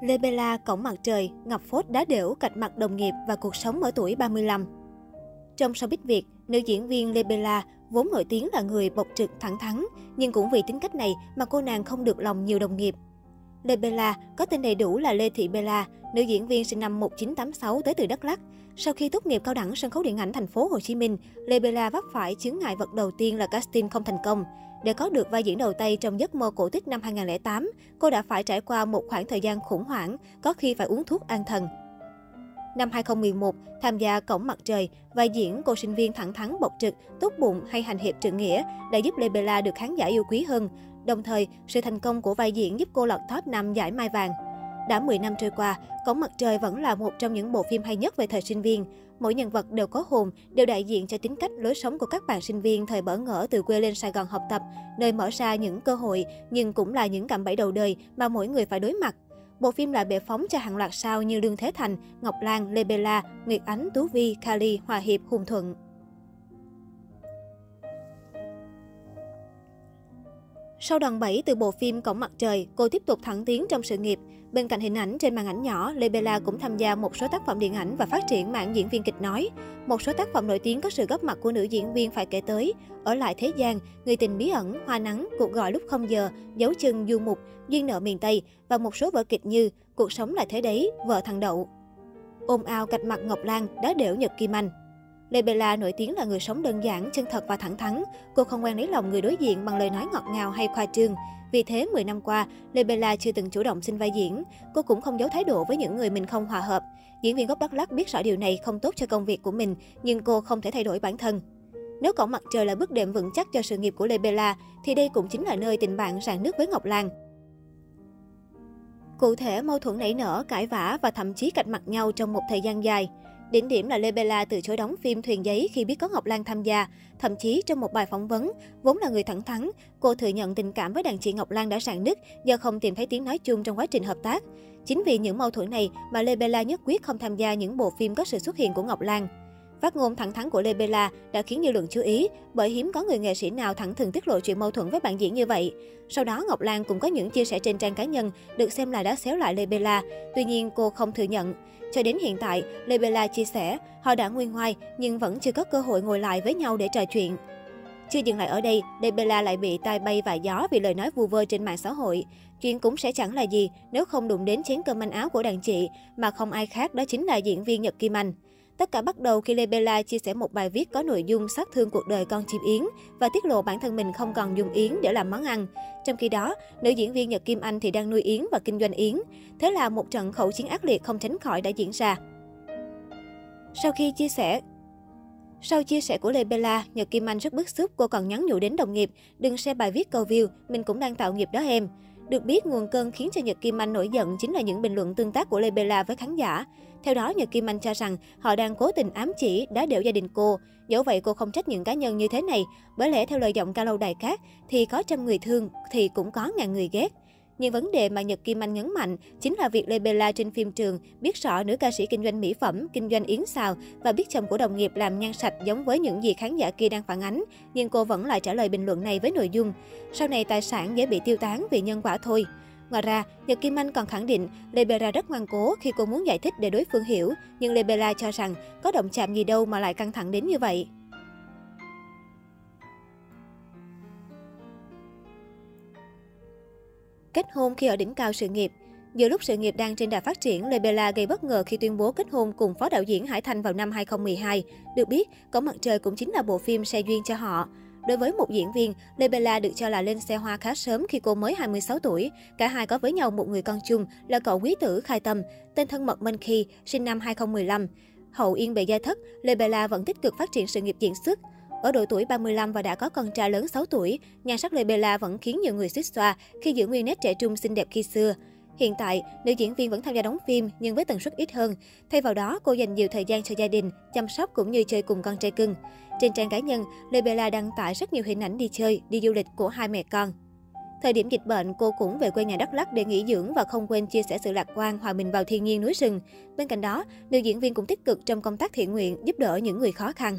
Lebela cổng mặt trời, ngập phốt đá đểu cạch mặt đồng nghiệp và cuộc sống ở tuổi 35. Trong showbiz Việt, nữ diễn viên Lebela vốn nổi tiếng là người bộc trực thẳng thắn, nhưng cũng vì tính cách này mà cô nàng không được lòng nhiều đồng nghiệp. Lebela có tên đầy đủ là Lê Thị Bella, nữ diễn viên sinh năm 1986 tới từ Đắk Lắk. Sau khi tốt nghiệp cao đẳng sân khấu điện ảnh thành phố Hồ Chí Minh, Lebela vấp phải chướng ngại vật đầu tiên là casting không thành công. Để có được vai diễn đầu tay trong giấc mơ cổ tích năm 2008, cô đã phải trải qua một khoảng thời gian khủng hoảng, có khi phải uống thuốc an thần. Năm 2011, tham gia Cổng Mặt Trời, vai diễn cô sinh viên thẳng thắn bộc trực, tốt bụng hay hành hiệp trượng nghĩa đã giúp Lê Bella được khán giả yêu quý hơn. Đồng thời, sự thành công của vai diễn giúp cô lọt top 5 giải Mai Vàng. Đã 10 năm trôi qua, Cổng Mặt Trời vẫn là một trong những bộ phim hay nhất về thời sinh viên. Mỗi nhân vật đều có hồn, đều đại diện cho tính cách lối sống của các bạn sinh viên thời bỡ ngỡ từ quê lên Sài Gòn học tập, nơi mở ra những cơ hội nhưng cũng là những cạm bẫy đầu đời mà mỗi người phải đối mặt. Bộ phim lại bệ phóng cho hàng loạt sao như Lương Thế Thành, Ngọc Lan, Lê Bella, Nguyệt Ánh, Tú Vi, Kali, Hòa Hiệp, Hùng Thuận. Sau đòn bẩy từ bộ phim Cổng Mặt Trời, cô tiếp tục thẳng tiến trong sự nghiệp. Bên cạnh hình ảnh trên màn ảnh nhỏ, Lê Bella cũng tham gia một số tác phẩm điện ảnh và phát triển mạng diễn viên kịch nói. Một số tác phẩm nổi tiếng có sự góp mặt của nữ diễn viên phải kể tới. Ở lại thế gian, Người tình bí ẩn, Hoa nắng, Cuộc gọi lúc không giờ, Dấu chân du mục, Duyên nợ miền Tây và một số vở kịch như Cuộc sống lại thế đấy, Vợ thằng Đậu. Ôm ao cạch mặt Ngọc Lan, Đá đểu Nhật Kim Anh. Lê Bella nổi tiếng là người sống đơn giản, chân thật và thẳng thắn. Cô không quen lấy lòng người đối diện bằng lời nói ngọt ngào hay khoa trương. Vì thế, 10 năm qua, Lê Bella chưa từng chủ động xin vai diễn. Cô cũng không giấu thái độ với những người mình không hòa hợp. Diễn viên gốc Đắk Lắk biết rõ điều này không tốt cho công việc của mình, nhưng cô không thể thay đổi bản thân. Nếu cổng mặt trời là bước đệm vững chắc cho sự nghiệp của Lê Bella, thì đây cũng chính là nơi tình bạn rạn nước với Ngọc Lan. Cụ thể, mâu thuẫn nảy nở, cãi vã và thậm chí cạch mặt nhau trong một thời gian dài. Đỉnh điểm là Lê Bella từ chối đóng phim Thuyền Giấy khi biết có Ngọc Lan tham gia. Thậm chí trong một bài phỏng vấn, vốn là người thẳng thắn, cô thừa nhận tình cảm với đàn chị Ngọc Lan đã rạn nứt do không tìm thấy tiếng nói chung trong quá trình hợp tác. Chính vì những mâu thuẫn này mà Lê Bella nhất quyết không tham gia những bộ phim có sự xuất hiện của Ngọc Lan. Phát ngôn thẳng thắn của Lê Bella đã khiến dư luận chú ý, bởi hiếm có người nghệ sĩ nào thẳng thừng tiết lộ chuyện mâu thuẫn với bạn diễn như vậy. Sau đó, Ngọc Lan cũng có những chia sẻ trên trang cá nhân, được xem là đã xéo lại Lê Bella, tuy nhiên cô không thừa nhận. Cho đến hiện tại, Lê Bella chia sẻ, họ đã nguyên ngoài nhưng vẫn chưa có cơ hội ngồi lại với nhau để trò chuyện. Chưa dừng lại ở đây, Lê lại bị tai bay và gió vì lời nói vu vơ trên mạng xã hội. Chuyện cũng sẽ chẳng là gì nếu không đụng đến chén cơm manh áo của đàn chị, mà không ai khác đó chính là diễn viên Nhật Kim Anh. Tất cả bắt đầu khi Lê Bella chia sẻ một bài viết có nội dung sát thương cuộc đời con chim Yến và tiết lộ bản thân mình không còn dùng Yến để làm món ăn. Trong khi đó, nữ diễn viên Nhật Kim Anh thì đang nuôi Yến và kinh doanh Yến. Thế là một trận khẩu chiến ác liệt không tránh khỏi đã diễn ra. Sau khi chia sẻ sau chia sẻ của Lê Bella, Nhật Kim Anh rất bức xúc, cô còn nhắn nhủ đến đồng nghiệp, đừng share bài viết câu view, mình cũng đang tạo nghiệp đó em. Được biết, nguồn cơn khiến cho Nhật Kim Anh nổi giận chính là những bình luận tương tác của Lê Bella với khán giả. Theo đó, Nhật Kim Anh cho rằng họ đang cố tình ám chỉ, đá điệu gia đình cô. Dẫu vậy, cô không trách những cá nhân như thế này, bởi lẽ theo lời giọng ca lâu đài khác thì có trăm người thương thì cũng có ngàn người ghét. Nhưng vấn đề mà Nhật Kim Anh nhấn mạnh chính là việc Lê Bella trên phim trường biết rõ nữ ca sĩ kinh doanh mỹ phẩm, kinh doanh yến xào và biết chồng của đồng nghiệp làm nhan sạch giống với những gì khán giả kia đang phản ánh. Nhưng cô vẫn lại trả lời bình luận này với nội dung sau này tài sản dễ bị tiêu tán vì nhân quả thôi. Ngoài ra, Nhật Kim Anh còn khẳng định Lê Bella rất ngoan cố khi cô muốn giải thích để đối phương hiểu, nhưng Lê Bella cho rằng có động chạm gì đâu mà lại căng thẳng đến như vậy. Kết hôn khi ở đỉnh cao sự nghiệp Giữa lúc sự nghiệp đang trên đà phát triển, Lê Bella gây bất ngờ khi tuyên bố kết hôn cùng phó đạo diễn Hải Thanh vào năm 2012. Được biết, Cổng mặt trời cũng chính là bộ phim xe duyên cho họ. Đối với một diễn viên, Lebella được cho là lên xe hoa khá sớm khi cô mới 26 tuổi. Cả hai có với nhau một người con chung là cậu quý tử Khai Tâm, tên thân mật Minh Khi, sinh năm 2015. Hậu yên bề gia thất, Lebella vẫn tích cực phát triển sự nghiệp diễn xuất. Ở độ tuổi 35 và đã có con trai lớn 6 tuổi, nhan sắc Lebella vẫn khiến nhiều người xích xoa khi giữ nguyên nét trẻ trung xinh đẹp khi xưa. Hiện tại, nữ diễn viên vẫn tham gia đóng phim nhưng với tần suất ít hơn. Thay vào đó, cô dành nhiều thời gian cho gia đình, chăm sóc cũng như chơi cùng con trai cưng. Trên trang cá nhân, Lê Bella đăng tải rất nhiều hình ảnh đi chơi, đi du lịch của hai mẹ con. Thời điểm dịch bệnh, cô cũng về quê nhà Đắk Lắk để nghỉ dưỡng và không quên chia sẻ sự lạc quan, hòa mình vào thiên nhiên núi rừng. Bên cạnh đó, nữ diễn viên cũng tích cực trong công tác thiện nguyện, giúp đỡ những người khó khăn.